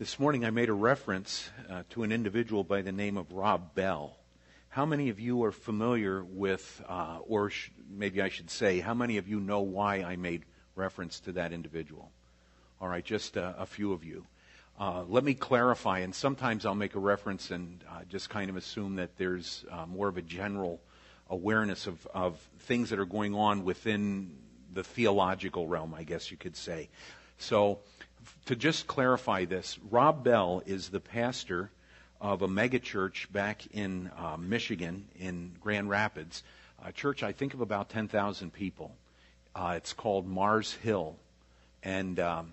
This morning I made a reference uh, to an individual by the name of Rob Bell. How many of you are familiar with, uh, or sh- maybe I should say, how many of you know why I made reference to that individual? All right, just uh, a few of you. Uh, let me clarify, and sometimes I'll make a reference and uh, just kind of assume that there's uh, more of a general awareness of, of things that are going on within the theological realm, I guess you could say. So, to just clarify this, Rob Bell is the pastor of a megachurch back in uh, Michigan, in Grand Rapids, a church I think of about 10,000 people. Uh, it's called Mars Hill. And um,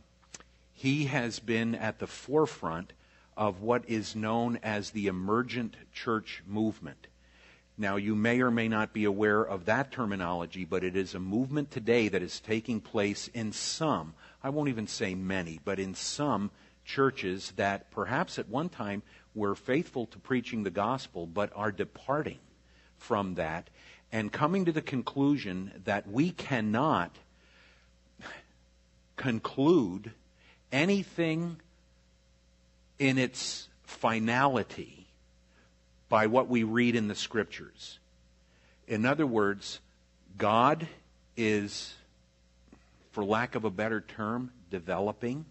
he has been at the forefront of what is known as the emergent church movement. Now, you may or may not be aware of that terminology, but it is a movement today that is taking place in some, I won't even say many, but in some churches that perhaps at one time were faithful to preaching the gospel, but are departing from that and coming to the conclusion that we cannot conclude anything in its finality by what we read in the scriptures. In other words, God is, for lack of a better term, developing.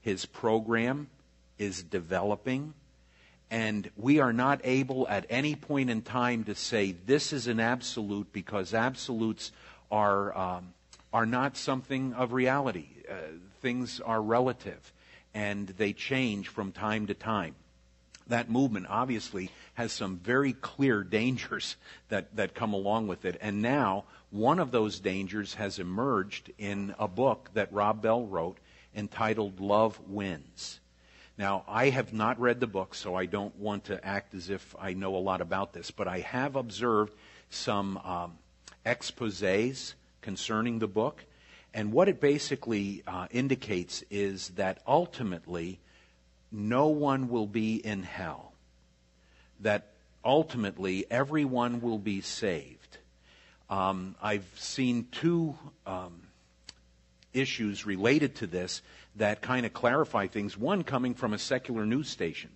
His program is developing. And we are not able at any point in time to say this is an absolute because absolutes are, um, are not something of reality. Uh, things are relative and they change from time to time that movement obviously has some very clear dangers that, that come along with it. And now, one of those dangers has emerged in a book that Rob Bell wrote entitled Love Wins. Now, I have not read the book, so I don't want to act as if I know a lot about this, but I have observed some um, exposes concerning the book. And what it basically uh, indicates is that ultimately, no one will be in hell. That ultimately everyone will be saved. Um, I've seen two um, issues related to this that kind of clarify things. One coming from a secular news station.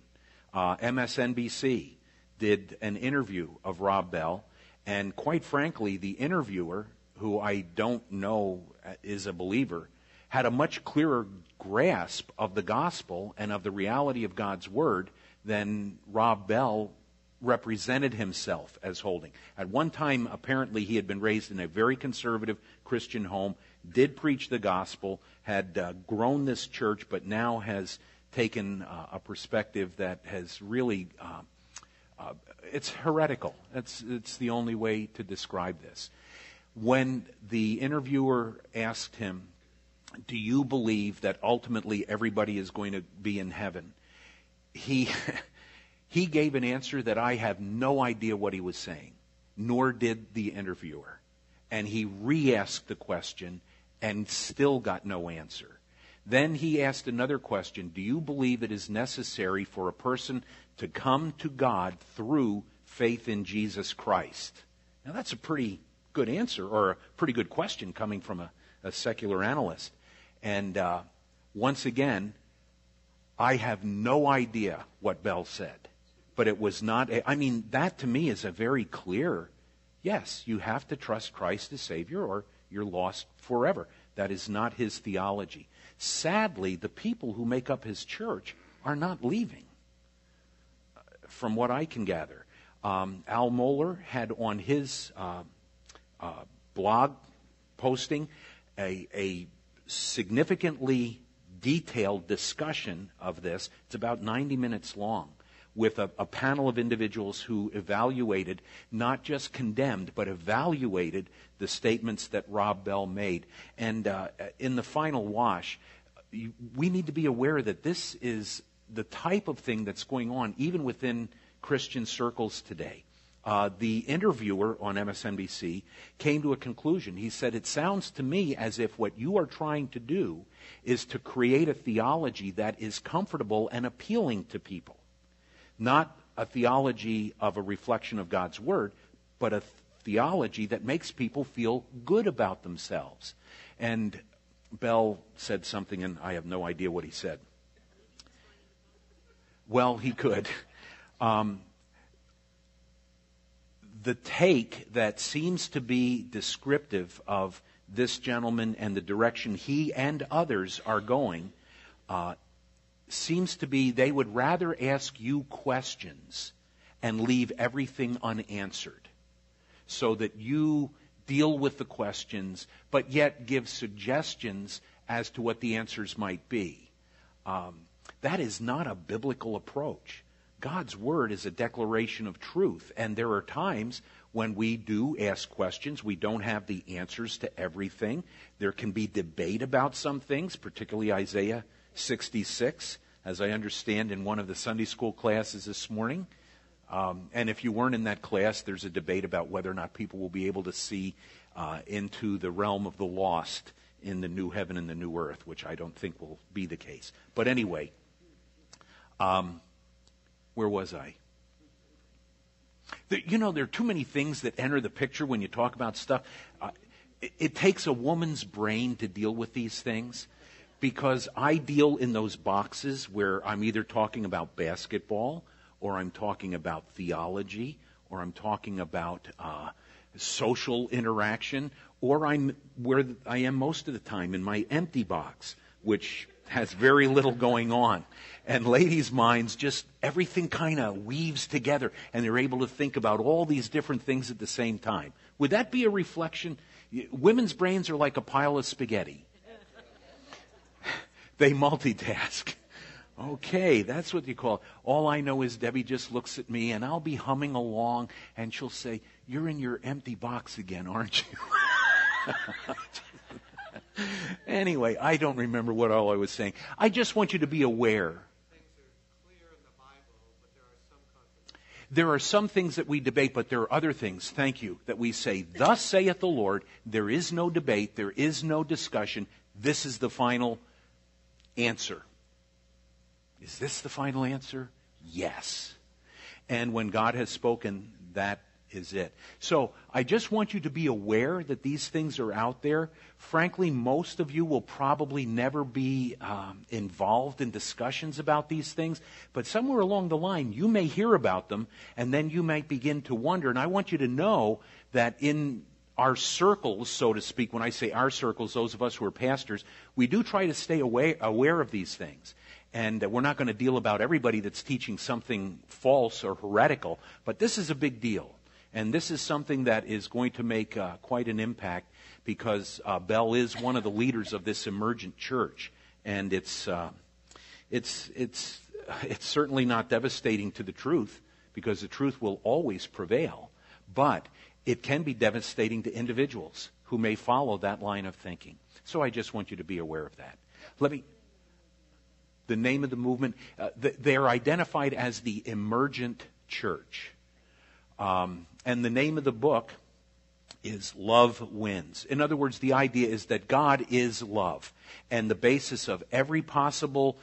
Uh, MSNBC did an interview of Rob Bell, and quite frankly, the interviewer, who I don't know is a believer, had a much clearer grasp of the gospel and of the reality of God's word than Rob Bell represented himself as holding. At one time, apparently, he had been raised in a very conservative Christian home, did preach the gospel, had uh, grown this church, but now has taken uh, a perspective that has really. Uh, uh it's heretical. It's, it's the only way to describe this. When the interviewer asked him, do you believe that ultimately everybody is going to be in heaven? He, he gave an answer that I have no idea what he was saying, nor did the interviewer. And he re asked the question and still got no answer. Then he asked another question Do you believe it is necessary for a person to come to God through faith in Jesus Christ? Now, that's a pretty good answer, or a pretty good question coming from a, a secular analyst. And uh, once again, I have no idea what Bell said. But it was not, a, I mean, that to me is a very clear yes, you have to trust Christ as Savior or you're lost forever. That is not his theology. Sadly, the people who make up his church are not leaving, from what I can gather. Um, Al Mohler had on his uh, uh, blog posting a, a significantly detailed discussion of this. It's about 90 minutes long with a, a, panel of individuals who evaluated, not just condemned, but evaluated the statements that Rob Bell made. And uh, in the final wash, we need to be aware that this is the type of thing that's going on even within Christian circles today uh, the interviewer on MSNBC came to a conclusion. He said, It sounds to me as if what you are trying to do is to create a theology that is comfortable and appealing to people. Not a theology of a reflection of God's Word, but a theology that makes people feel good about themselves. And Bell said something, and I have no idea what he said. Well, he could. Um, the take that seems to be descriptive of this gentleman and the direction he and others are going uh, seems to be they would rather ask you questions and leave everything unanswered so that you deal with the questions, but yet give suggestions as to what the answers might be. Um, that is not a biblical approach. God's word is a declaration of truth, and there are times when we do ask questions. We don't have the answers to everything. There can be debate about some things, particularly Isaiah 66, as I understand in one of the Sunday school classes this morning. Um, and if you weren't in that class, there's a debate about whether or not people will be able to see uh, into the realm of the lost in the new heaven and the new earth, which I don't think will be the case. But anyway, um, where was I? The, you know, there are too many things that enter the picture when you talk about stuff. Uh, it, it takes a woman's brain to deal with these things because I deal in those boxes where I'm either talking about basketball or I'm talking about theology, or I'm talking about uh, social interaction, or I'm where I am most of the time in my empty box, which has very little going on. And ladies' minds just everything kind of weaves together, and they're able to think about all these different things at the same time. Would that be a reflection? Women's brains are like a pile of spaghetti. they multitask. Okay, that's what you call it. All I know is Debbie just looks at me and I'll be humming along and she'll say, You're in your empty box again, aren't you? anyway, I don't remember what all I was saying. I just want you to be aware. There are some things that we debate, but there are other things, thank you, that we say, Thus saith the Lord. There is no debate, there is no discussion. This is the final answer. Is this the final answer? Yes. And when God has spoken, that is it. So I just want you to be aware that these things are out there. Frankly, most of you will probably never be um, involved in discussions about these things, but somewhere along the line, you may hear about them, and then you might begin to wonder. And I want you to know that in our circles, so to speak, when I say our circles, those of us who are pastors, we do try to stay away, aware of these things. And that we're not going to deal about everybody that's teaching something false or heretical, but this is a big deal. And this is something that is going to make uh, quite an impact because uh, Bell is one of the leaders of this emergent church. And it's, uh, it's, it's, it's certainly not devastating to the truth because the truth will always prevail. But it can be devastating to individuals who may follow that line of thinking. So I just want you to be aware of that. Let me, the name of the movement. Uh, they're identified as the emergent church. Um, and the name of the book is Love Wins. In other words, the idea is that God is love. And the basis of every possible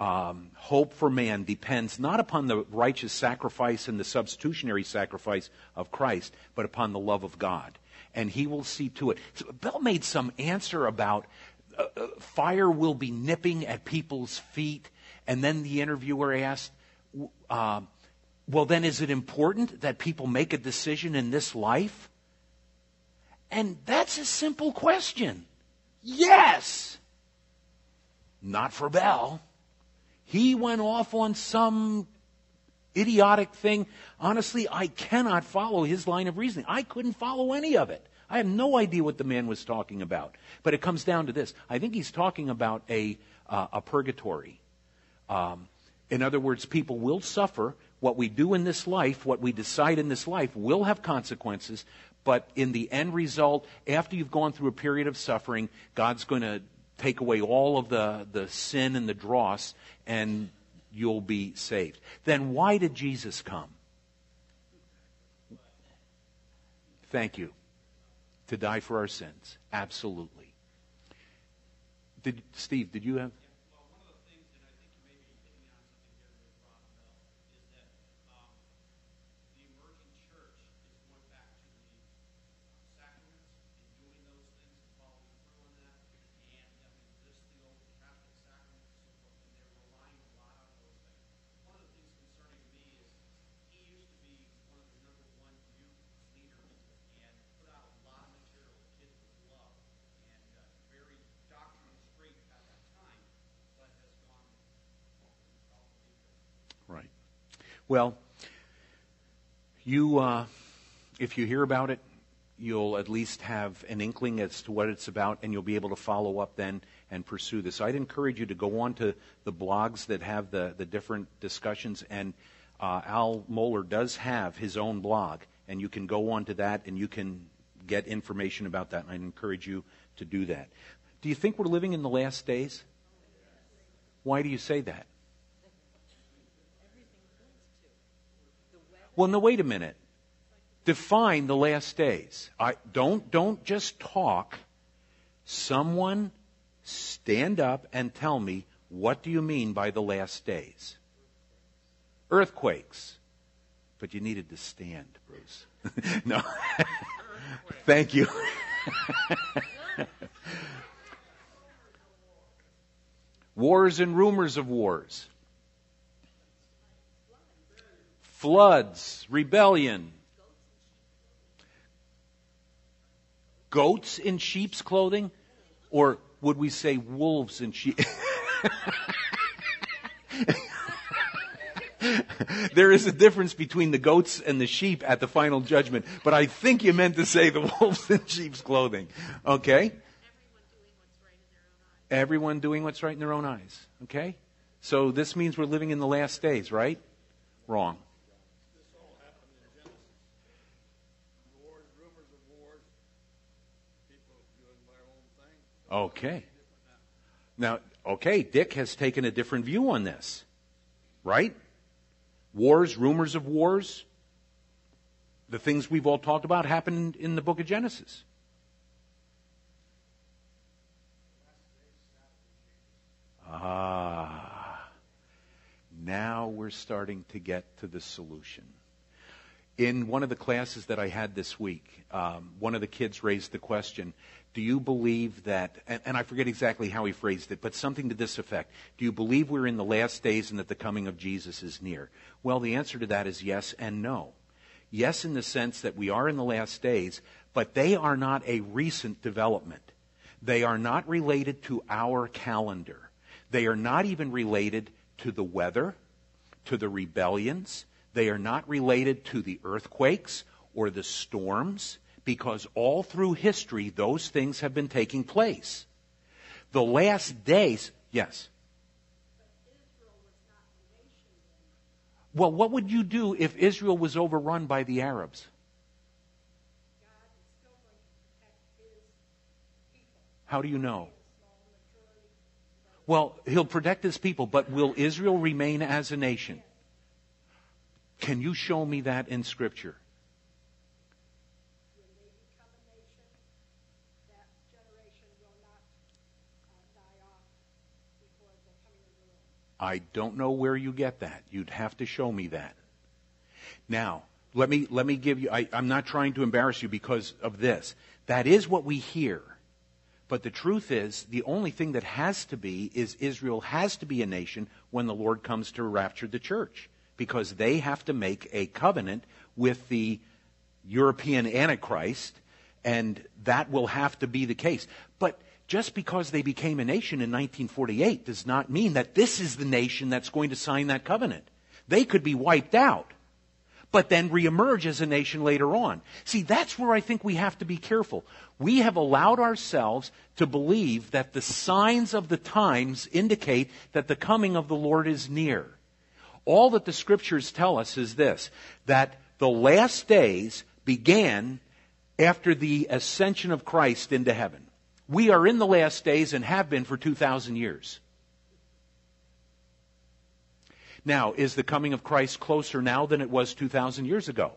um, hope for man depends not upon the righteous sacrifice and the substitutionary sacrifice of Christ, but upon the love of God. And he will see to it. So Bell made some answer about uh, uh, fire will be nipping at people's feet. And then the interviewer asked, uh, well, then is it important that people make a decision in this life? And that's a simple question. Yes. Not for Bell. He went off on some idiotic thing. Honestly, I cannot follow his line of reasoning. I couldn't follow any of it. I have no idea what the man was talking about. But it comes down to this. I think he's talking about a, uh, a purgatory. Um, in other words, people will suffer. What we do in this life, what we decide in this life, will have consequences. But in the end result, after you've gone through a period of suffering, God's going to take away all of the, the sin and the dross, and you'll be saved. Then why did Jesus come? Thank you to die for our sins. Absolutely. Did, Steve, did you have? Well, you, uh, if you hear about it, you'll at least have an inkling as to what it's about, and you'll be able to follow up then and pursue this. I'd encourage you to go on to the blogs that have the, the different discussions, and uh, Al Mohler does have his own blog, and you can go on to that and you can get information about that, and I'd encourage you to do that. Do you think we're living in the last days? Why do you say that? Well, no, wait a minute. Define the last days. I, don't, don't just talk. Someone stand up and tell me, what do you mean by the last days? Earthquakes. But you needed to stand, Bruce. no. Thank you. wars and rumors of wars. Floods, rebellion. Goats in sheep's clothing? Or would we say wolves in sheep? there is a difference between the goats and the sheep at the final judgment, but I think you meant to say the wolves in sheep's clothing. Okay? Everyone doing what's right in their own eyes. Okay? So this means we're living in the last days, right? Wrong. Okay. Now, okay, Dick has taken a different view on this, right? Wars, rumors of wars, the things we've all talked about happened in the book of Genesis. Ah, now we're starting to get to the solution. In one of the classes that I had this week, um, one of the kids raised the question Do you believe that, and, and I forget exactly how he phrased it, but something to this effect Do you believe we're in the last days and that the coming of Jesus is near? Well, the answer to that is yes and no. Yes, in the sense that we are in the last days, but they are not a recent development. They are not related to our calendar. They are not even related to the weather, to the rebellions. They are not related to the earthquakes or the storms, because all through history, those things have been taking place. The last days, yes. Well, what would you do if Israel was overrun by the Arabs? How do you know? Well, he'll protect his people, but will Israel remain as a nation? Can you show me that in Scripture? I don't know where you get that. You'd have to show me that. Now, let me, let me give you, I, I'm not trying to embarrass you because of this. That is what we hear. But the truth is, the only thing that has to be is Israel has to be a nation when the Lord comes to rapture the church. Because they have to make a covenant with the European Antichrist, and that will have to be the case. But just because they became a nation in 1948 does not mean that this is the nation that's going to sign that covenant. They could be wiped out but then reemerge as a nation later on. See, that's where I think we have to be careful. We have allowed ourselves to believe that the signs of the times indicate that the coming of the Lord is near. All that the scriptures tell us is this that the last days began after the ascension of Christ into heaven. We are in the last days and have been for 2,000 years. Now, is the coming of Christ closer now than it was 2,000 years ago?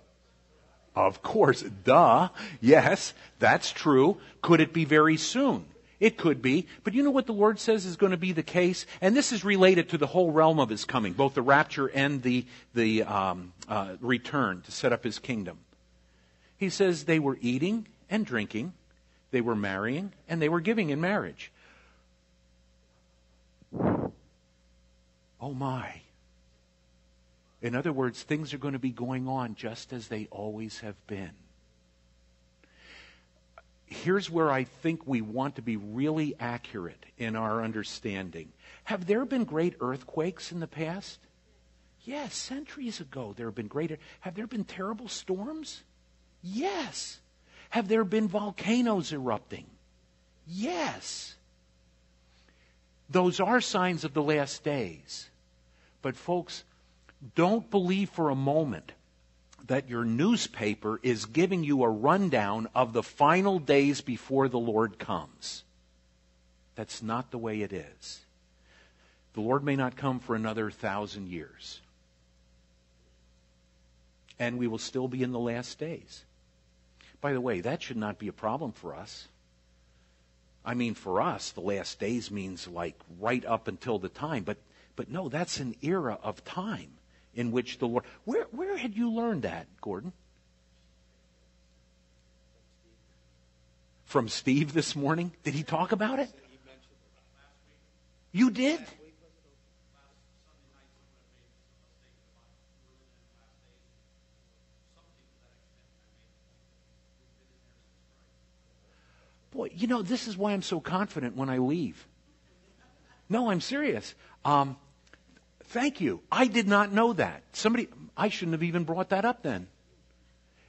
Of course, duh. Yes, that's true. Could it be very soon? It could be. But you know what the Lord says is going to be the case? And this is related to the whole realm of his coming, both the rapture and the, the um, uh, return to set up his kingdom. He says they were eating and drinking, they were marrying, and they were giving in marriage. Oh my. In other words, things are going to be going on just as they always have been. Here's where I think we want to be really accurate in our understanding. Have there been great earthquakes in the past? Yes, centuries ago there have been greater. Have there been terrible storms? Yes. Have there been volcanoes erupting? Yes. Those are signs of the last days. But, folks, don't believe for a moment that your newspaper is giving you a rundown of the final days before the Lord comes. That's not the way it is. The Lord may not come for another thousand years. And we will still be in the last days. By the way, that should not be a problem for us. I mean, for us, the last days means like right up until the time. But, but no, that's an era of time in which the Lord. Where, where had you learned that, Gordon? From Steve this morning? Did he talk about it? You did? Boy, you know, this is why I'm so confident when I leave. No, I'm serious. Um, thank you. I did not know that. Somebody, I shouldn't have even brought that up then.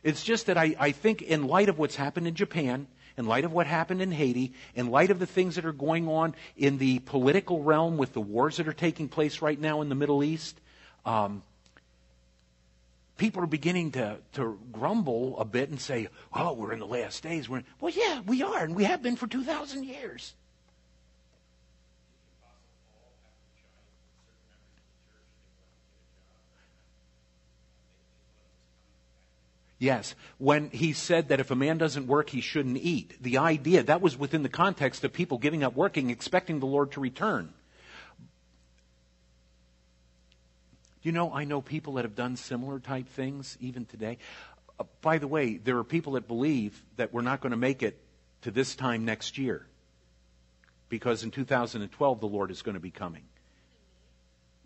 It's just that I, I think, in light of what's happened in Japan, in light of what happened in Haiti, in light of the things that are going on in the political realm with the wars that are taking place right now in the Middle East, um, people are beginning to, to grumble a bit and say, oh, we're in the last days. We're in, well, yeah, we are, and we have been for 2,000 years. Yes. When he said that if a man doesn't work, he shouldn't eat. The idea, that was within the context of people giving up working, expecting the Lord to return. You know, I know people that have done similar type things even today. Uh, by the way, there are people that believe that we're not going to make it to this time next year because in 2012 the Lord is going to be coming.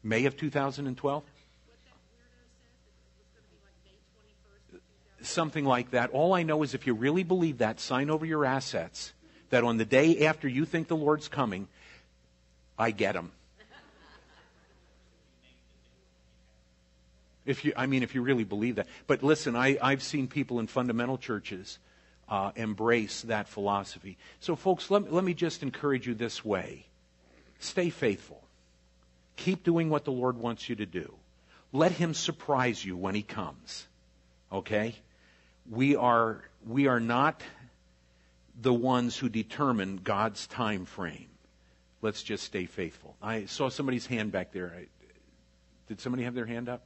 May of 2012? Something like that. All I know is if you really believe that, sign over your assets that on the day after you think the Lord's coming, I get them. If you, I mean, if you really believe that. But listen, I, I've seen people in fundamental churches uh, embrace that philosophy. So, folks, let, let me just encourage you this way stay faithful. Keep doing what the Lord wants you to do. Let Him surprise you when He comes. Okay? We are, we are not the ones who determine God's time frame. Let's just stay faithful. I saw somebody's hand back there. I, did somebody have their hand up?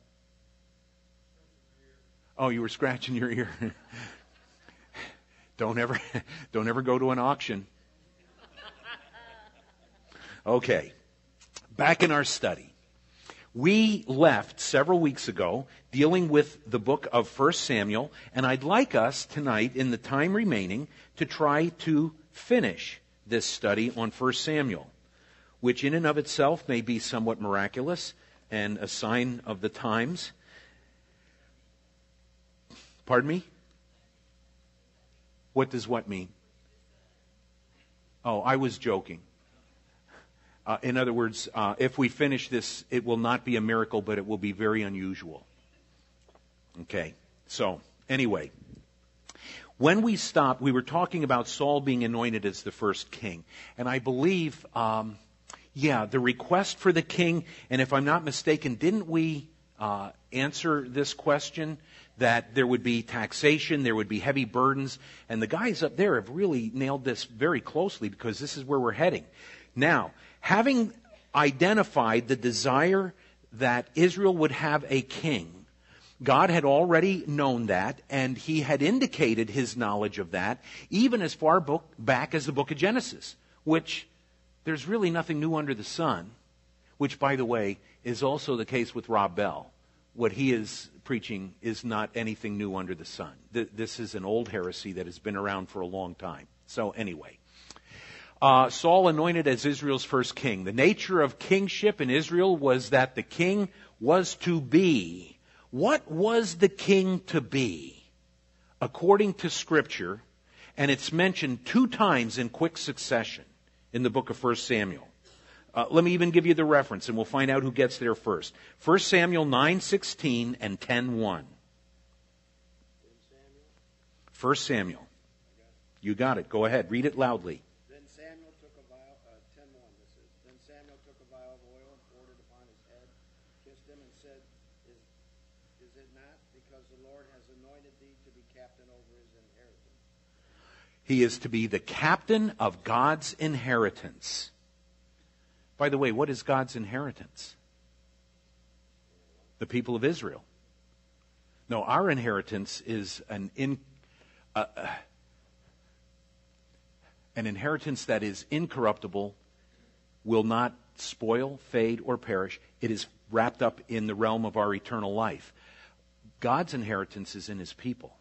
Oh, you were scratching your ear. don't ever don't ever go to an auction. Okay. Back in our study. We left several weeks ago dealing with the book of 1 Samuel, and I'd like us tonight, in the time remaining, to try to finish this study on 1 Samuel, which in and of itself may be somewhat miraculous and a sign of the times. Pardon me? What does what mean? Oh, I was joking. Uh, in other words, uh, if we finish this, it will not be a miracle, but it will be very unusual. Okay, so anyway, when we stopped, we were talking about Saul being anointed as the first king. And I believe, um, yeah, the request for the king, and if I'm not mistaken, didn't we uh, answer this question? that there would be taxation, there would be heavy burdens, and the guys up there have really nailed this very closely because this is where we're heading. Now, having identified the desire that Israel would have a king, God had already known that, and He had indicated His knowledge of that, even as far book, back as the book of Genesis, which there's really nothing new under the sun, which, by the way, is also the case with Rob Bell. What he is preaching is not anything new under the sun. This is an old heresy that has been around for a long time. So, anyway. Uh, Saul anointed as Israel's first king. The nature of kingship in Israel was that the king was to be. What was the king to be? According to Scripture, and it's mentioned two times in quick succession in the book of 1 Samuel. Uh, let me even give you the reference, and we'll find out who gets there first. 1 Samuel 9:16 and 10:1. 1 Samuel. You got it. Go ahead. Read it loudly. Then Samuel took a vial, uh, 10 1, this is. Then Samuel took a vial of oil and poured it upon his head, kissed him, and said, is, is it not because the Lord has anointed thee to be captain over his inheritance? He is to be the captain of God's inheritance. By the way, what is God's inheritance? The people of Israel. No, our inheritance is an in, uh, an inheritance that is incorruptible, will not spoil, fade, or perish. It is wrapped up in the realm of our eternal life. God's inheritance is in his people.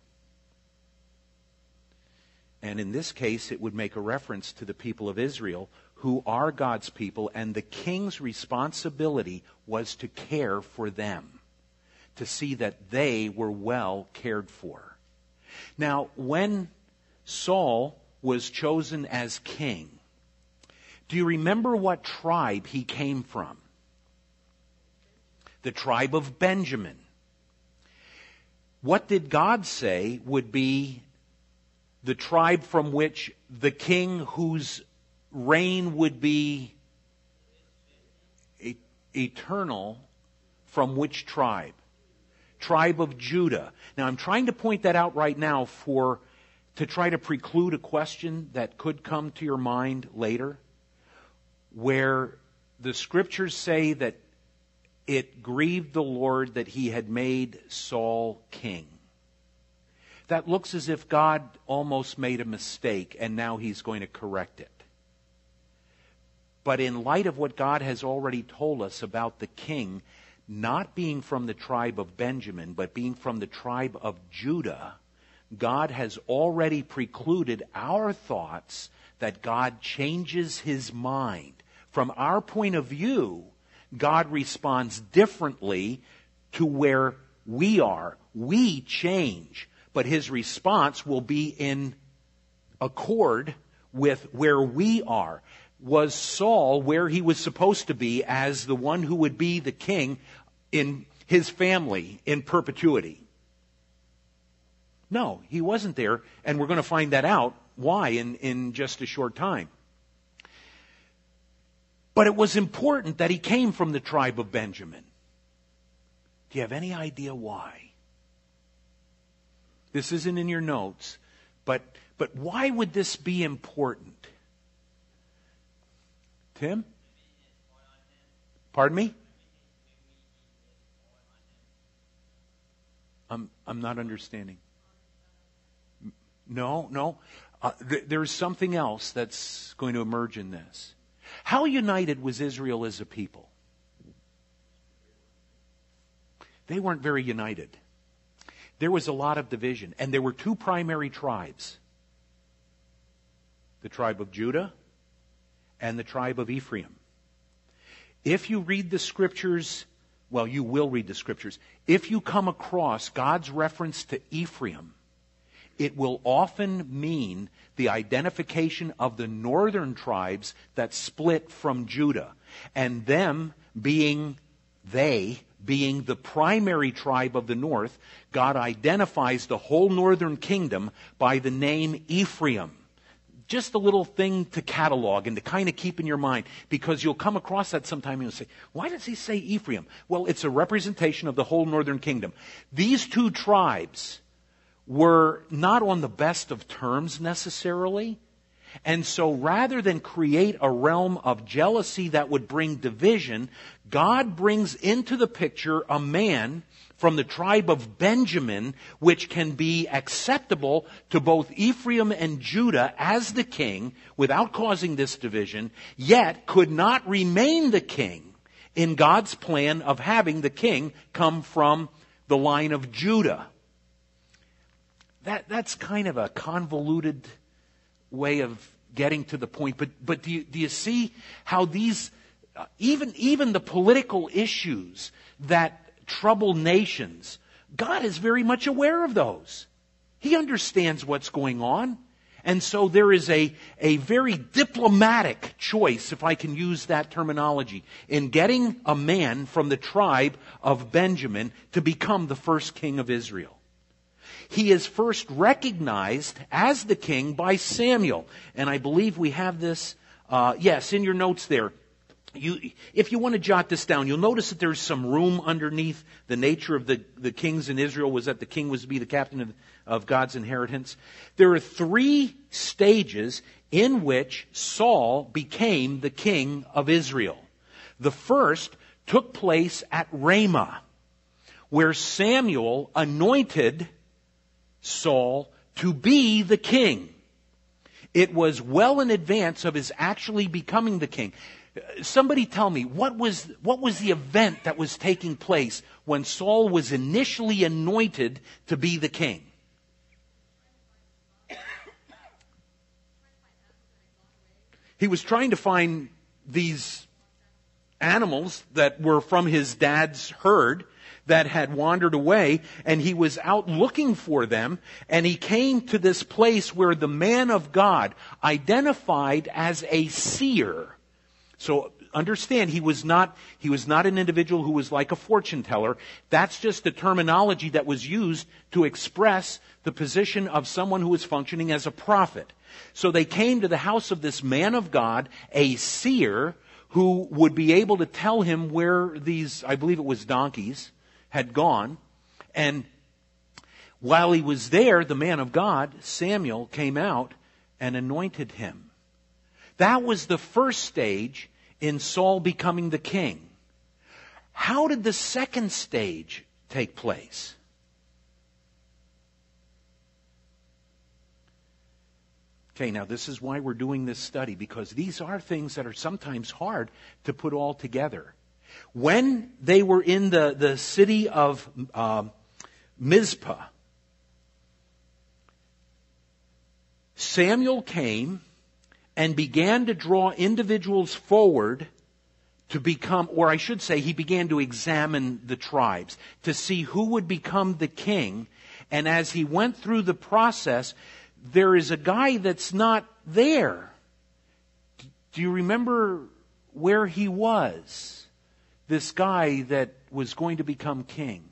And in this case, it would make a reference to the people of Israel, who are God's people, and the king's responsibility was to care for them, to see that they were well cared for. Now, when Saul was chosen as king, do you remember what tribe he came from? The tribe of Benjamin. What did God say would be the tribe from which the king whose reign would be eternal from which tribe? Tribe of Judah. Now I'm trying to point that out right now for to try to preclude a question that could come to your mind later where the scriptures say that it grieved the Lord that he had made Saul king. That looks as if God almost made a mistake and now he's going to correct it. But in light of what God has already told us about the king not being from the tribe of Benjamin, but being from the tribe of Judah, God has already precluded our thoughts that God changes his mind. From our point of view, God responds differently to where we are. We change, but his response will be in accord with where we are. Was Saul where he was supposed to be as the one who would be the king in his family in perpetuity? No, he wasn't there, and we're going to find that out why in, in just a short time. But it was important that he came from the tribe of Benjamin. Do you have any idea why? This isn't in your notes, but, but why would this be important? Tim? Pardon me? I'm, I'm not understanding. No, no. Uh, th- there's something else that's going to emerge in this. How united was Israel as a people? They weren't very united. There was a lot of division, and there were two primary tribes the tribe of Judah and the tribe of Ephraim. If you read the scriptures, well, you will read the scriptures. If you come across God's reference to Ephraim, it will often mean the identification of the northern tribes that split from Judah, and them being they being the primary tribe of the north, God identifies the whole northern kingdom by the name Ephraim. Just a little thing to catalog and to kind of keep in your mind because you'll come across that sometime and you'll say, why does he say Ephraim? Well, it's a representation of the whole northern kingdom. These two tribes were not on the best of terms necessarily. And so rather than create a realm of jealousy that would bring division, God brings into the picture a man from the tribe of Benjamin, which can be acceptable to both Ephraim and Judah as the king without causing this division, yet could not remain the king in God's plan of having the king come from the line of Judah. That, that's kind of a convoluted way of getting to the point. But, but do, you, do you see how these, uh, even, even the political issues that trouble nations, God is very much aware of those. He understands what's going on. And so there is a, a very diplomatic choice, if I can use that terminology, in getting a man from the tribe of Benjamin to become the first king of Israel. He is first recognized as the king by Samuel. And I believe we have this, uh, yes, in your notes there. You, if you want to jot this down, you'll notice that there's some room underneath. The nature of the, the kings in Israel was that the king was to be the captain of, of God's inheritance. There are three stages in which Saul became the king of Israel. The first took place at Ramah, where Samuel anointed Saul to be the king. It was well in advance of his actually becoming the king. Somebody tell me, what was, what was the event that was taking place when Saul was initially anointed to be the king? He was trying to find these animals that were from his dad's herd that had wandered away and he was out looking for them and he came to this place where the man of God identified as a seer so understand he was not he was not an individual who was like a fortune teller. That's just the terminology that was used to express the position of someone who was functioning as a prophet. So they came to the house of this man of God, a seer, who would be able to tell him where these, I believe it was donkeys, had gone. And while he was there, the man of God, Samuel, came out and anointed him. That was the first stage in Saul becoming the king. How did the second stage take place? Okay, now this is why we're doing this study, because these are things that are sometimes hard to put all together. When they were in the, the city of uh, Mizpah, Samuel came and began to draw individuals forward to become, or I should say, he began to examine the tribes to see who would become the king. And as he went through the process, there is a guy that's not there. Do you remember where he was? This guy that was going to become king.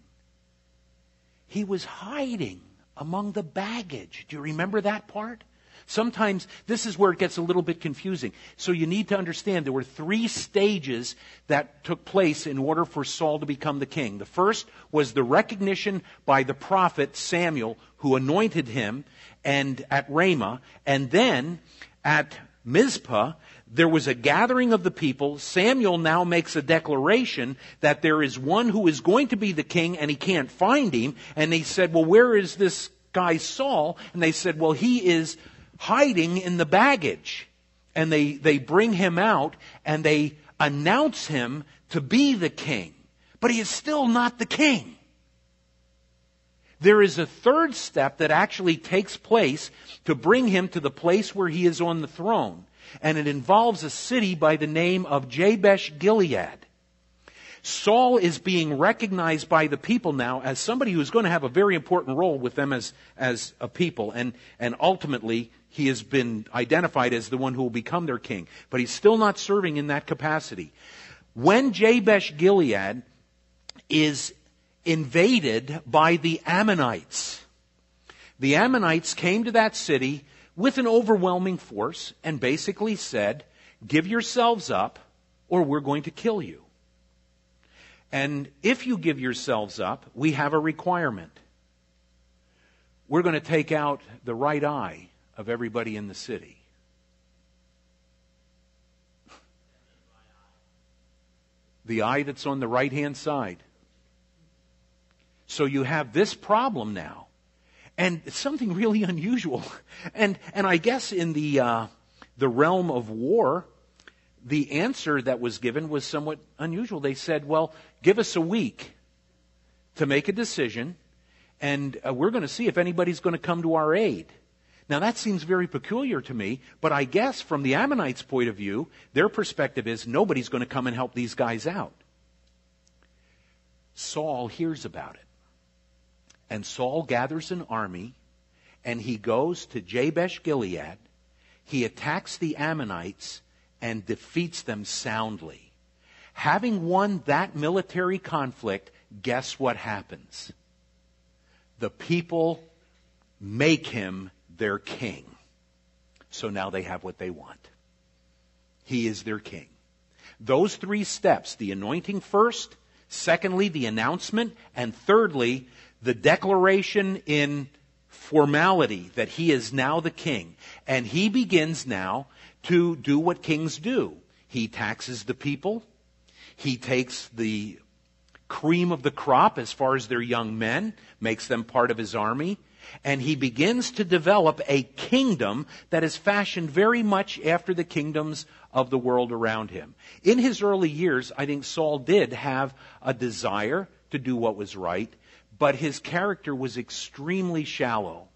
He was hiding among the baggage. Do you remember that part? Sometimes this is where it gets a little bit confusing. So you need to understand there were three stages that took place in order for Saul to become the king. The first was the recognition by the prophet Samuel who anointed him and at Ramah and then at Mizpah there was a gathering of the people. Samuel now makes a declaration that there is one who is going to be the king and he can't find him. And they said, well, where is this guy Saul? And they said, well, he is hiding in the baggage. And they, they bring him out and they announce him to be the king. But he is still not the king. There is a third step that actually takes place to bring him to the place where he is on the throne. And it involves a city by the name of Jabesh Gilead. Saul is being recognized by the people now as somebody who's going to have a very important role with them as, as a people. And, and ultimately, he has been identified as the one who will become their king. But he's still not serving in that capacity. When Jabesh Gilead is invaded by the Ammonites, the Ammonites came to that city with an overwhelming force and basically said, Give yourselves up, or we're going to kill you. And if you give yourselves up, we have a requirement. We're going to take out the right eye of everybody in the city. The eye that's on the right hand side. So you have this problem now. And something really unusual. And, and I guess in the, uh, the realm of war, the answer that was given was somewhat unusual. They said, well, give us a week to make a decision, and uh, we're going to see if anybody's going to come to our aid. Now that seems very peculiar to me, but I guess from the Ammonites' point of view, their perspective is nobody's going to come and help these guys out. Saul hears about it. And Saul gathers an army and he goes to Jabesh Gilead. He attacks the Ammonites and defeats them soundly. Having won that military conflict, guess what happens? The people make him their king. So now they have what they want. He is their king. Those three steps, the anointing first, secondly, the announcement, and thirdly, the declaration in formality that he is now the king. And he begins now to do what kings do. He taxes the people. He takes the cream of the crop as far as their young men, makes them part of his army and he begins to develop a kingdom that is fashioned very much after the kingdoms of the world around him. In his early years, I think Saul did have a desire to do what was right, but his character was extremely shallow,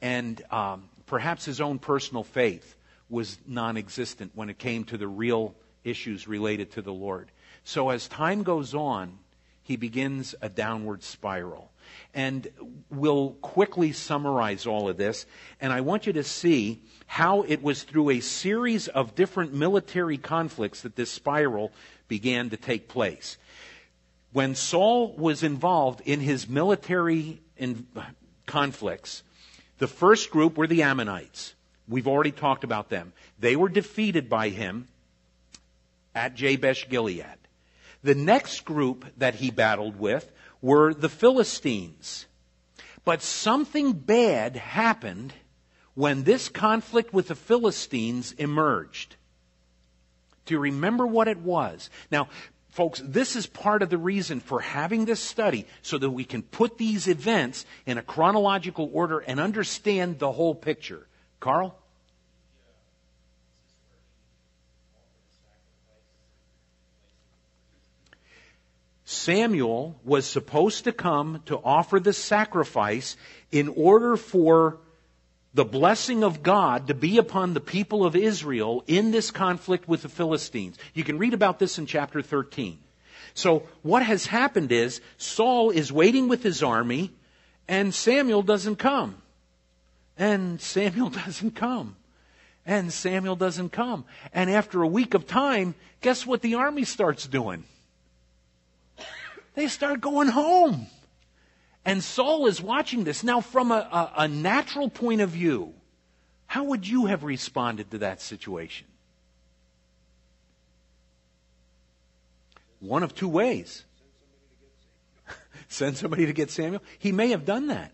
and um, perhaps his own personal faith was non existent when it came to the real issues related to the Lord. So as time goes on, he begins a downward spiral. And we'll quickly summarize all of this. And I want you to see how it was through a series of different military conflicts that this spiral began to take place. When Saul was involved in his military in conflicts, the first group were the Ammonites. We've already talked about them. They were defeated by him at Jabesh Gilead. The next group that he battled with were the Philistines. But something bad happened when this conflict with the Philistines emerged. Do you remember what it was? Now, folks, this is part of the reason for having this study so that we can put these events in a chronological order and understand the whole picture. Carl? Samuel was supposed to come to offer the sacrifice in order for the blessing of God to be upon the people of Israel in this conflict with the Philistines. You can read about this in chapter 13. So what has happened is Saul is waiting with his army and Samuel doesn't come. And Samuel doesn't come. And Samuel doesn't come. And after a week of time, guess what the army starts doing? they start going home. And Saul is watching this. Now, from a, a, a, natural point of view, how would you have responded to that situation? One of two ways. Send somebody to get Samuel. He may have done that.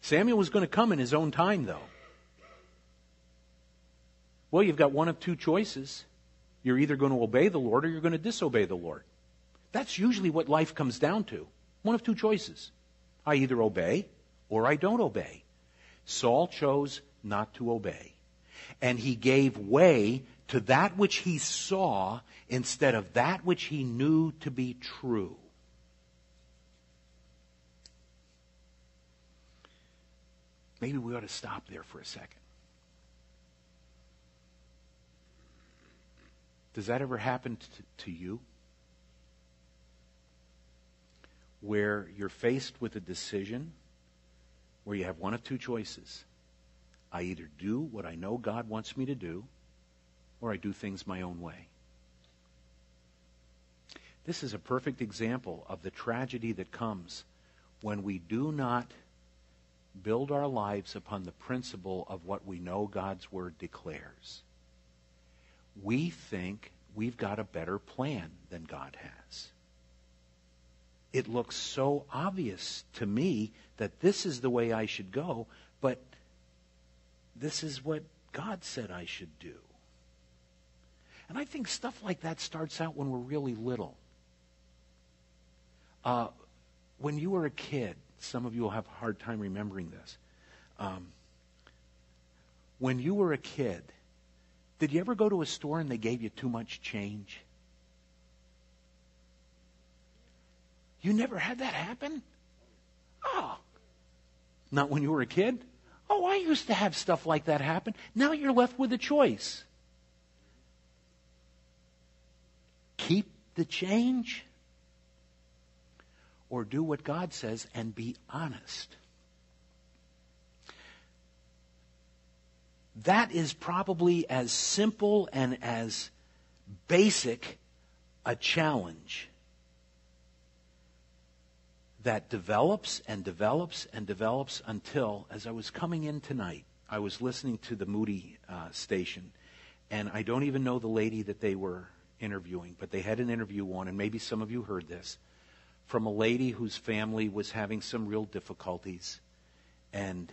Samuel was going to come in his own time, though. Well, you've got one of two choices. You're either going to obey the Lord or you're going to disobey the Lord. That's usually what life comes down to. One of two choices. I either obey or I don't obey. Saul chose not to obey. And he gave way to that which he saw instead of that which he knew to be true. Maybe we ought to stop there for a second. Does that ever happen to, to you? Where you're faced with a decision where you have one of two choices. I either do what I know God wants me to do, or I do things my own way. This is a perfect example of the tragedy that comes when we do not build our lives upon the principle of what we know God's Word declares. We think we've got a better plan than God has it looks so obvious to me that this is the way I should go, but this is what God said I should do. And I think stuff like that starts out when we're really little. Uh, when you were a kid, some of you will have a hard time remembering this. Um, when you were a kid, did you ever go to a store and they gave you too much change? You never had that happen? Oh. Not when you were a kid? Oh, I used to have stuff like that happen. Now you're left with a choice. Keep the change or do what God says and be honest. that is probably as simple and as basic a challenge that develops and develops and develops until, as I was coming in tonight, I was listening to the Moody uh, station, and I don't even know the lady that they were interviewing, but they had an interview on, and maybe some of you heard this, from a lady whose family was having some real difficulties, and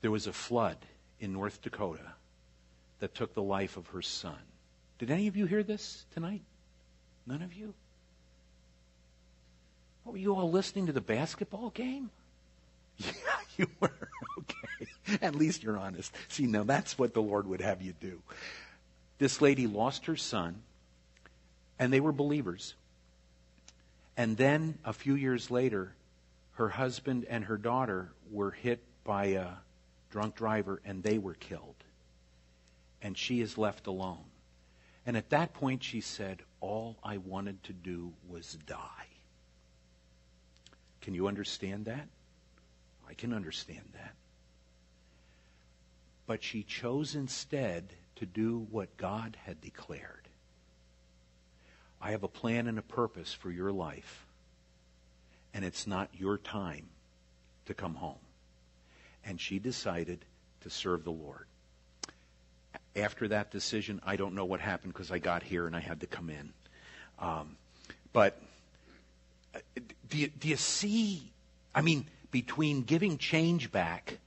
there was a flood in North Dakota that took the life of her son. Did any of you hear this tonight? None of you? What, were you all listening to the basketball game? Yeah, you were. Okay. At least you're honest. See, now that's what the Lord would have you do. This lady lost her son, and they were believers. And then a few years later, her husband and her daughter were hit by a drunk driver and they were killed. And she is left alone. And at that point, she said, All I wanted to do was die. Can you understand that? I can understand that. But she chose instead to do what God had declared. I have a plan and a purpose for your life, and it's not your time to come home. And she decided to serve the Lord. After that decision, I don't know what happened because I got here and I had to come in. Um, but do you, do you see? I mean, between giving change back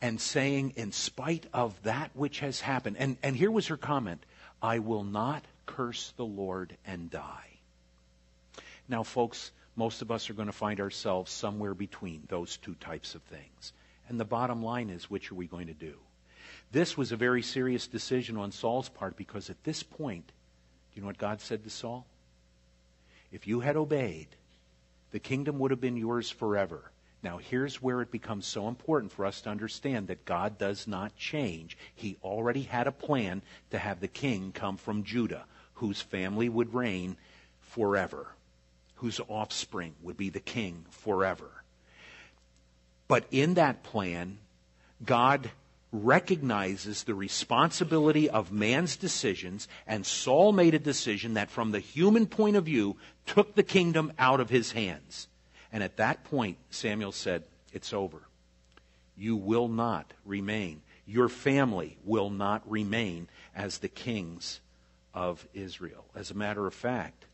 and saying, in spite of that which has happened, and, and here was her comment I will not curse the Lord and die. Now, folks, most of us are going to find ourselves somewhere between those two types of things. And the bottom line is, which are we going to do? This was a very serious decision on Saul's part because at this point, do you know what God said to Saul? If you had obeyed, the kingdom would have been yours forever. Now, here's where it becomes so important for us to understand that God does not change. He already had a plan to have the king come from Judah, whose family would reign forever, whose offspring would be the king forever. But in that plan, God recognizes the responsibility of man's decisions, and Saul made a decision that, from the human point of view, took the kingdom out of his hands. And at that point, Samuel said, It's over. You will not remain. Your family will not remain as the kings of Israel. As a matter of fact,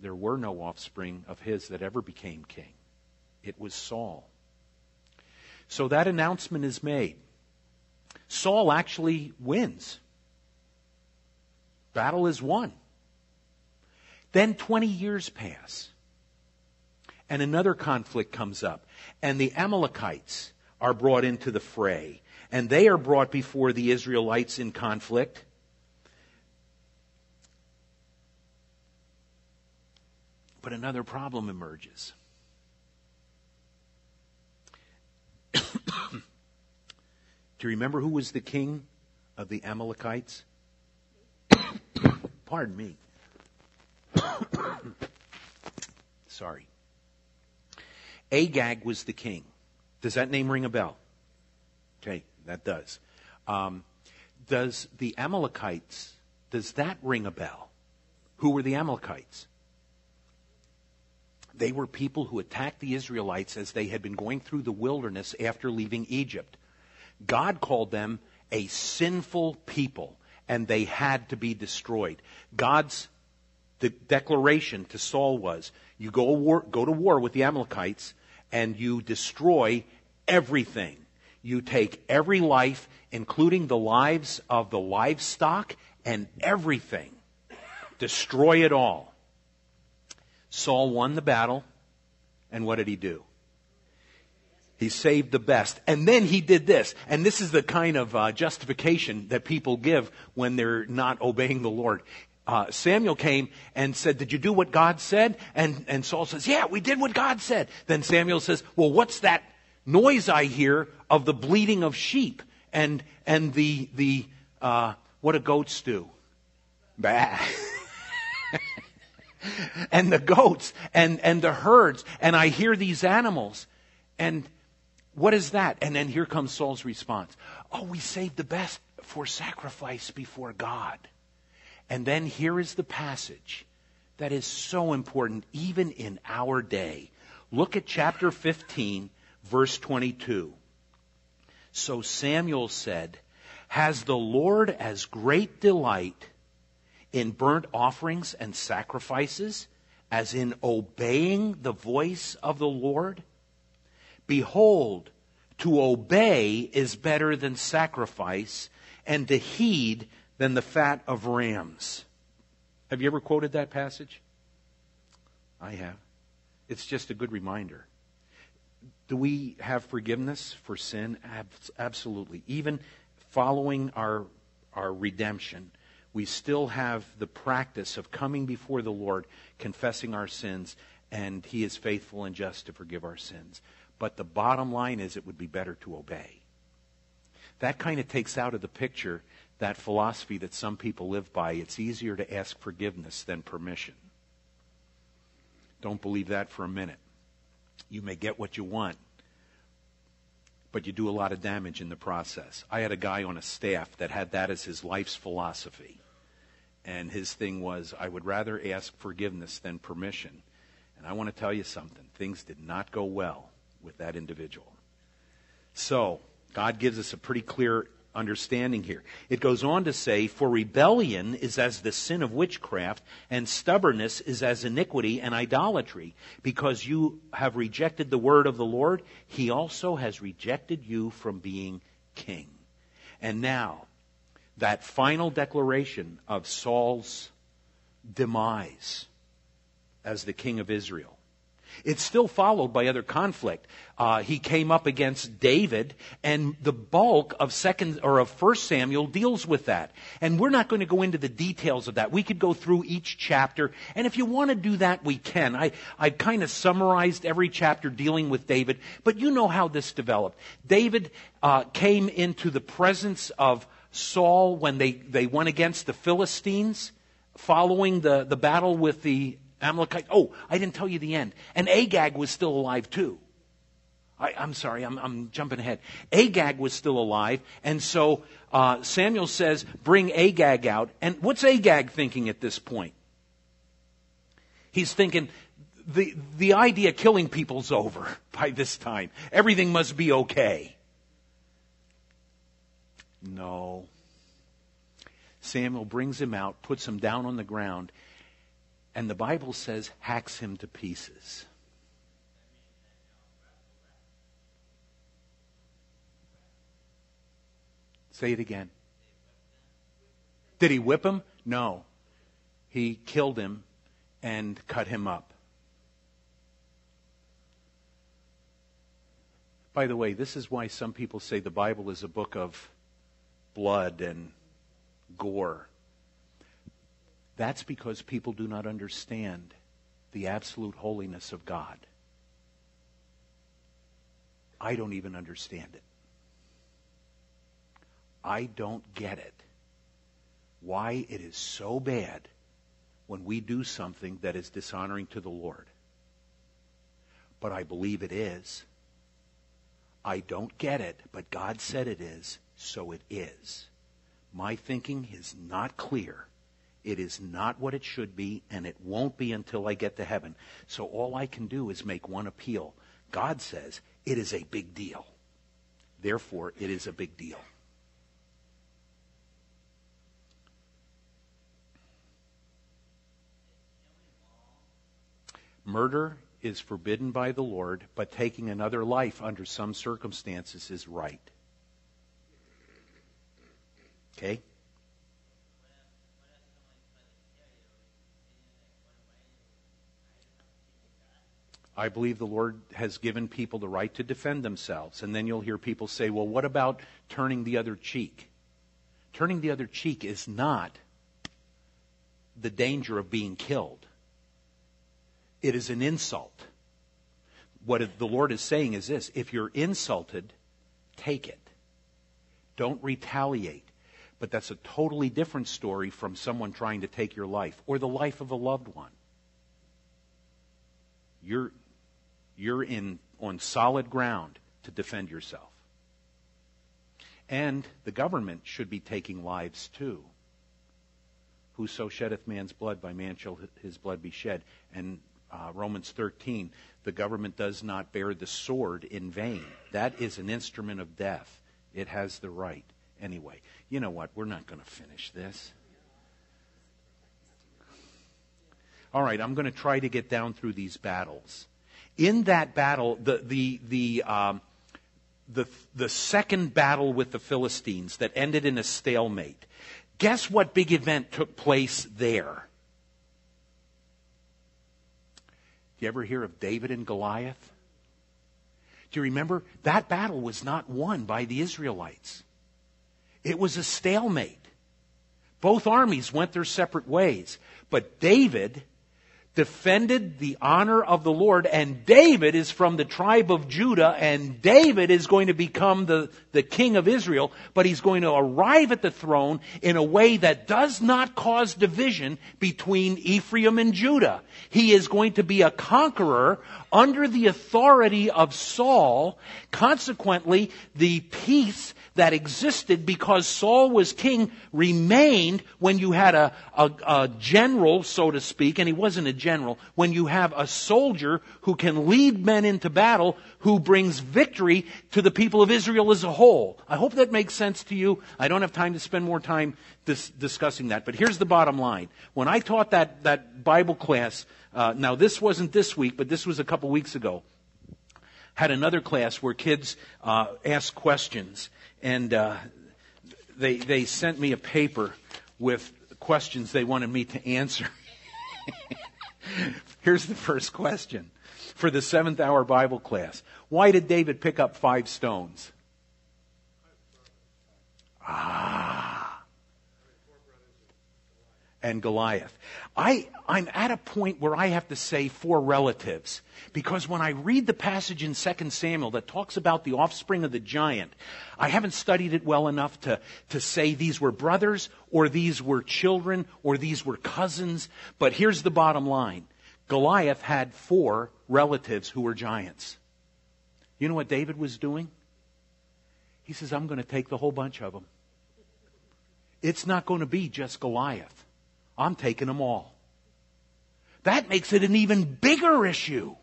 there were no offspring of his that ever became king. It was Saul. So that announcement is made. Saul actually wins. Battle is won. Then 20 years pass and another conflict comes up. And the Amalekites are brought into the fray. And they are brought before the Israelites in conflict. But another problem emerges. Do you remember who was the king of the Amalekites? Pardon me. Sorry. Agag was the king. Does that name ring a bell? Okay, that does. Um, does the Amalekites, does that ring a bell? Who were the Amalekites? They were people who attacked the Israelites as they had been going through the wilderness after leaving Egypt. God called them a sinful people, and they had to be destroyed. God's the declaration to Saul was, you go, war, go to war with the Amalekites and you destroy everything. You take every life, including the lives of the livestock and everything. Destroy it all. Saul won the battle, and what did he do? He saved the best. And then he did this. And this is the kind of uh, justification that people give when they're not obeying the Lord uh, Samuel came and said, Did you do what God said? And, and Saul says, Yeah, we did what God said. Then Samuel says, Well, what's that noise I hear of the bleating of sheep and, and the, the uh, what do goats do? Bah. and the goats and, and the herds, and I hear these animals. And what is that? And then here comes Saul's response. Oh, we saved the best for sacrifice before God. And then here is the passage that is so important even in our day. Look at chapter 15, verse 22. So Samuel said, Has the Lord as great delight in burnt offerings and sacrifices as in obeying the voice of the Lord? Behold, to obey is better than sacrifice, and to heed than the fat of rams. Have you ever quoted that passage? I have. It's just a good reminder. Do we have forgiveness for sin? Absolutely. Even following our, our redemption, we still have the practice of coming before the Lord, confessing our sins, and He is faithful and just to forgive our sins. But the bottom line is it would be better to obey. That kind of takes out of the picture that philosophy that some people live by. It's easier to ask forgiveness than permission. Don't believe that for a minute. You may get what you want, but you do a lot of damage in the process. I had a guy on a staff that had that as his life's philosophy. And his thing was, I would rather ask forgiveness than permission. And I want to tell you something. Things did not go well with that individual. So, God gives us a pretty clear understanding here. It goes on to say, For rebellion is as the sin of witchcraft, and stubbornness is as iniquity and idolatry. Because you have rejected the word of the Lord, he also has rejected you from being king. And now, that final declaration of Saul's demise as the king of Israel it's still followed by other conflict. Uh, he came up against David, and the bulk of second or of First Samuel deals with that. And we're not going to go into the details of that. We could go through each chapter, and if you want to do that, we can. I I kind of summarized every chapter dealing with David, but you know how this developed. David uh, came into the presence of Saul when they they went against the Philistines following the, the battle with the Amalekite. Oh, I didn't tell you the end. And Agag was still alive too. I, am sorry, I'm, I'm, jumping ahead. Agag was still alive, and so uh, Samuel says, Bring Agag out. And what's Agag thinking at this point? He's thinking, the, the idea of killing people's over by this time. Everything must be okay. No. Samuel brings him out, puts him down on the ground, and the Bible says hacks him to pieces. Say it again. Did he whip him? No. He killed him and cut him up. By the way, this is why some people say the Bible is a book of blood and gore. That's because people do not understand the absolute holiness of God. I don't even understand it. I don't get it. Why it is so bad when we do something that is dishonoring to the Lord. But I believe it is. I don't get it, but God said it is, so it is. My thinking is not clear it is not what it should be, and it won't be until I get to heaven. So all I can do is make one appeal. God says it is a big deal. Therefore, it is a big deal. Murder is forbidden by the Lord, but taking another life under some circumstances is right. Okay? I believe the Lord has given people the right to defend themselves. And then you'll hear people say, well, what about turning the other cheek? Turning the other cheek is not the danger of being killed, it is an insult. What the Lord is saying is this if you're insulted, take it. Don't retaliate. But that's a totally different story from someone trying to take your life or the life of a loved one. You're, you're in on solid ground to defend yourself. And the government should be taking lives too. Whoso sheddeth man's blood, by man shall his blood be shed. And uh, Romans 13, the government does not bear the sword in vain. That is an instrument of death. It has the right. Anyway, you know what? We're not going to finish this. All right, I'm going to try to get down through these battles. In that battle, the the the um, the the second battle with the Philistines that ended in a stalemate. Guess what big event took place there? Do you ever hear of David and Goliath? Do you remember? That battle was not won by the Israelites. It was a stalemate. Both armies went their separate ways. But David defended the honor of the Lord, and David is from the tribe of Judah, and David is going to become the, the king of Israel, but he's going to arrive at the throne in a way that does not cause division between Ephraim and Judah. He is going to be a conqueror under the authority of Saul. Consequently, the peace that existed because Saul was king remained when you had a, a, a, general, so to speak, and he wasn't a general, when you have a soldier who can lead men into battle who brings victory to the people of Israel as a whole. I hope that makes sense to you. I don't have time to spend more time dis- discussing that, but here's the bottom line. When I taught that, that Bible class, uh, now this wasn't this week, but this was a couple weeks ago had another class where kids uh, asked questions, and uh, they they sent me a paper with questions they wanted me to answer. Here's the first question for the seventh hour Bible class: Why did David pick up five stones? Ah and Goliath. I, I'm at a point where I have to say four relatives. Because when I read the passage in 2 Samuel that talks about the offspring of the giant, I haven't studied it well enough to, to say these were brothers, or these were children, or these were cousins. But here's the bottom line Goliath had four relatives who were giants. You know what David was doing? He says, I'm going to take the whole bunch of them. It's not going to be just Goliath. I'm taking them all. That makes it an even bigger issue.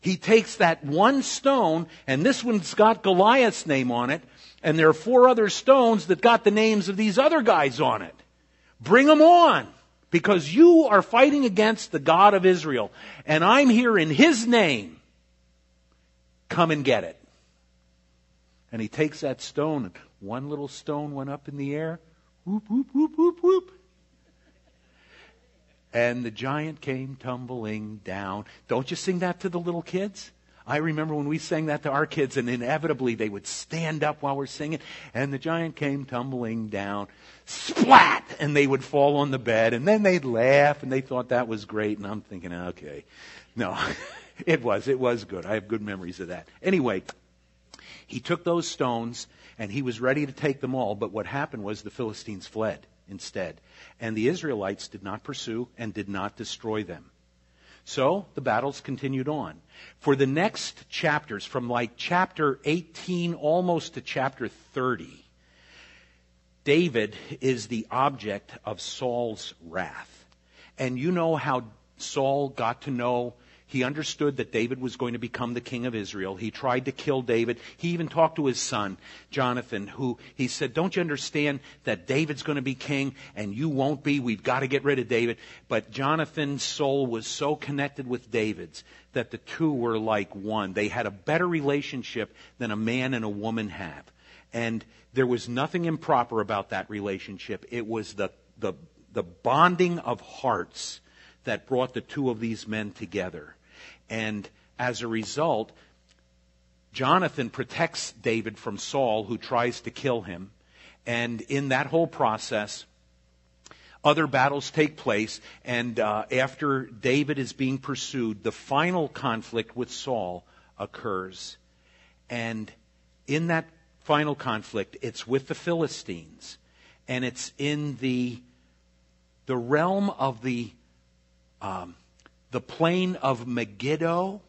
He takes that one stone, and this one's got Goliath's name on it, and there are four other stones that got the names of these other guys on it. Bring them on, because you are fighting against the God of Israel, and I'm here in His name. Come and get it. And he takes that stone, and one little stone went up in the air. Whoop, whoop, whoop, whoop, whoop. And the giant came tumbling down. Don't you sing that to the little kids? I remember when we sang that to our kids, and inevitably they would stand up while we're singing, and the giant came tumbling down, splat, and they would fall on the bed, and then they'd laugh, and they thought that was great, and I'm thinking, okay. No, it was, it was good. I have good memories of that. Anyway, he took those stones, and he was ready to take them all, but what happened was the Philistines fled instead. And the Israelites did not pursue and did not destroy them. So the battles continued on. For the next chapters, from like chapter 18 almost to chapter 30, David is the object of Saul's wrath. And you know how Saul got to know he understood that David was going to become the king of Israel. He tried to kill David. He even talked to his son, Jonathan, who he said, Don't you understand that David's going to be king and you won't be? We've got to get rid of David. But Jonathan's soul was so connected with David's that the two were like one. They had a better relationship than a man and a woman have. And there was nothing improper about that relationship. It was the, the, the bonding of hearts that brought the two of these men together. And as a result, Jonathan protects David from Saul, who tries to kill him. And in that whole process, other battles take place. And uh, after David is being pursued, the final conflict with Saul occurs. And in that final conflict, it's with the Philistines. And it's in the, the realm of the um, the plain of Megiddo.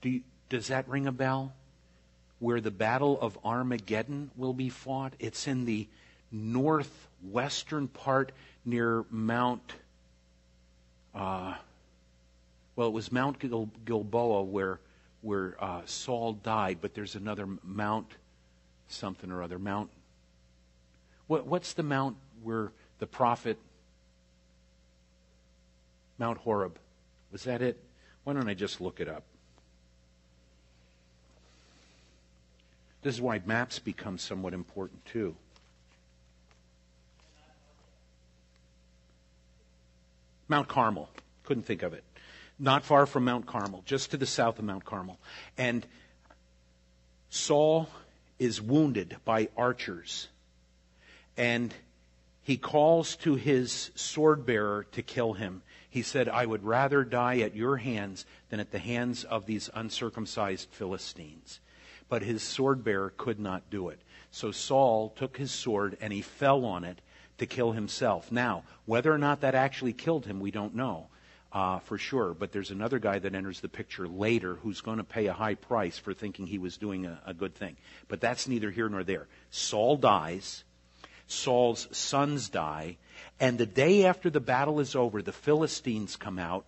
Do you, does that ring a bell? where the Battle of Armageddon will be fought. It's in the northwestern part near Mount. Uh, well, it was Mount Gil- Gilboa where where uh, Saul died, but there's another Mount something or other. Mount. What, what's the mount where the prophet? Mount Horeb. Was that it? Why don't I just look it up? This is why maps become somewhat important too. Mount Carmel. Couldn't think of it. Not far from Mount Carmel, just to the south of Mount Carmel. And Saul is wounded by archers. And he calls to his sword bearer to kill him. He said, I would rather die at your hands than at the hands of these uncircumcised Philistines. But his sword bearer could not do it. So Saul took his sword and he fell on it to kill himself. Now, whether or not that actually killed him, we don't know uh, for sure. But there's another guy that enters the picture later who's going to pay a high price for thinking he was doing a, a good thing. But that's neither here nor there. Saul dies. Saul's sons die. And the day after the battle is over, the Philistines come out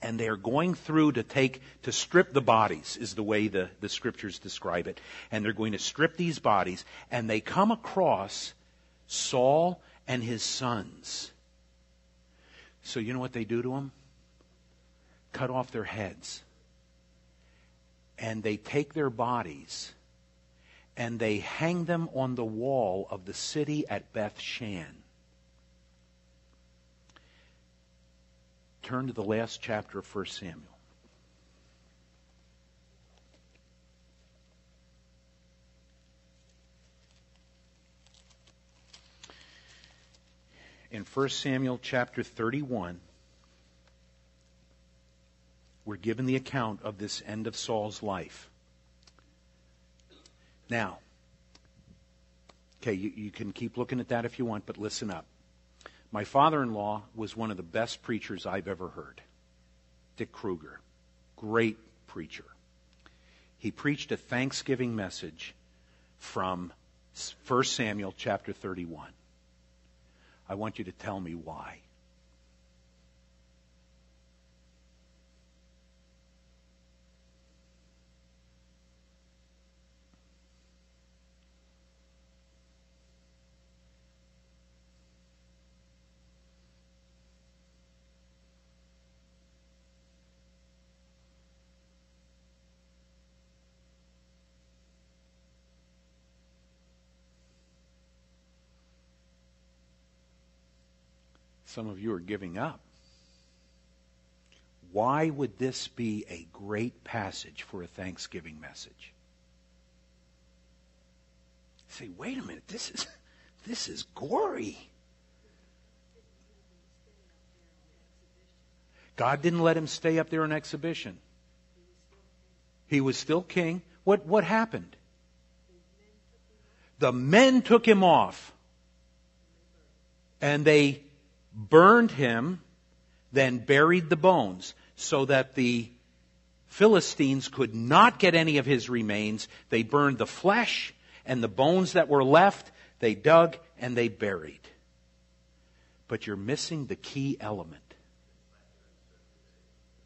and they are going through to take to strip the bodies is the way the, the scriptures describe it and they're going to strip these bodies and they come across saul and his sons so you know what they do to them? Cut off their heads. And they take their bodies and they hang them on the wall of the city at Beth Turn to the last chapter of 1 Samuel. in 1 Samuel chapter 31, we're given the account of this end of Saul's life. Now, okay, you, you can keep looking at that if you want, but listen up. My father in law was one of the best preachers I've ever heard. Dick Kruger. Great preacher. He preached a Thanksgiving message from 1 Samuel chapter 31. I want you to tell me why. Some of you are giving up. Why would this be a great passage for a Thanksgiving message? say, wait a minute, this is this is gory. God didn't let him stay up there on exhibition. He was still king. What what happened? The men took him off. And they burned him, then buried the bones, so that the Philistines could not get any of his remains. They burned the flesh and the bones that were left, they dug and they buried. But you're missing the key element.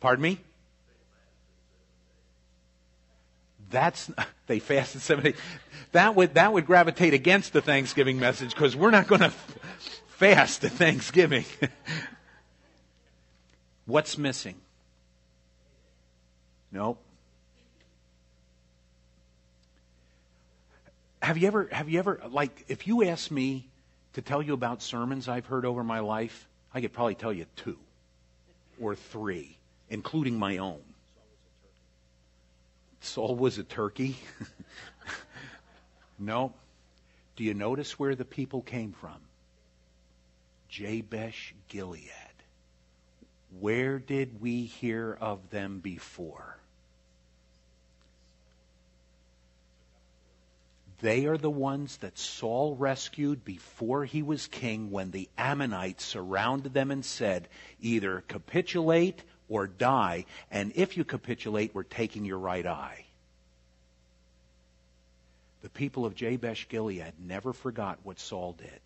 Pardon me? That's they fasted seven days. That would that would gravitate against the Thanksgiving message because we're not going to fast at Thanksgiving. What's missing? Nope. Have you ever, have you ever, like, if you ask me to tell you about sermons I've heard over my life, I could probably tell you two or three, including my own. Saul was a turkey. no. Do you notice where the people came from? Jabesh Gilead. Where did we hear of them before? They are the ones that Saul rescued before he was king when the Ammonites surrounded them and said, either capitulate or die, and if you capitulate, we're taking your right eye. The people of Jabesh Gilead never forgot what Saul did.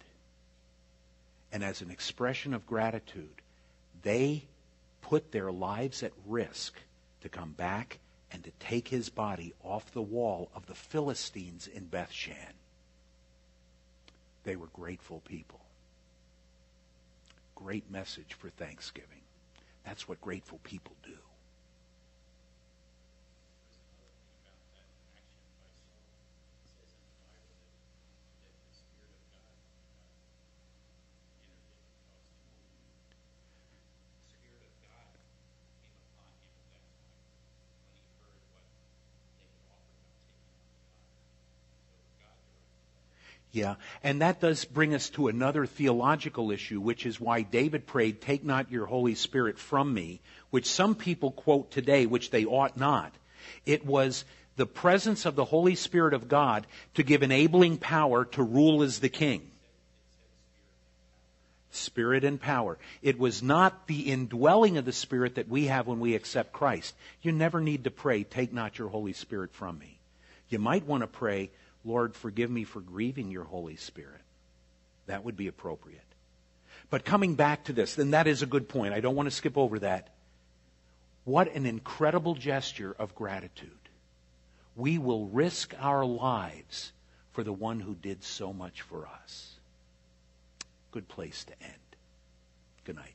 And as an expression of gratitude, they put their lives at risk to come back and to take his body off the wall of the Philistines in Bethshan. They were grateful people. Great message for Thanksgiving. That's what grateful people do. Yeah, and that does bring us to another theological issue, which is why David prayed, Take not your Holy Spirit from me, which some people quote today, which they ought not. It was the presence of the Holy Spirit of God to give enabling power to rule as the king. Spirit and power. It was not the indwelling of the Spirit that we have when we accept Christ. You never need to pray, Take not your Holy Spirit from me. You might want to pray, Lord, forgive me for grieving your Holy Spirit. That would be appropriate. But coming back to this, and that is a good point. I don't want to skip over that. What an incredible gesture of gratitude. We will risk our lives for the one who did so much for us. Good place to end. Good night.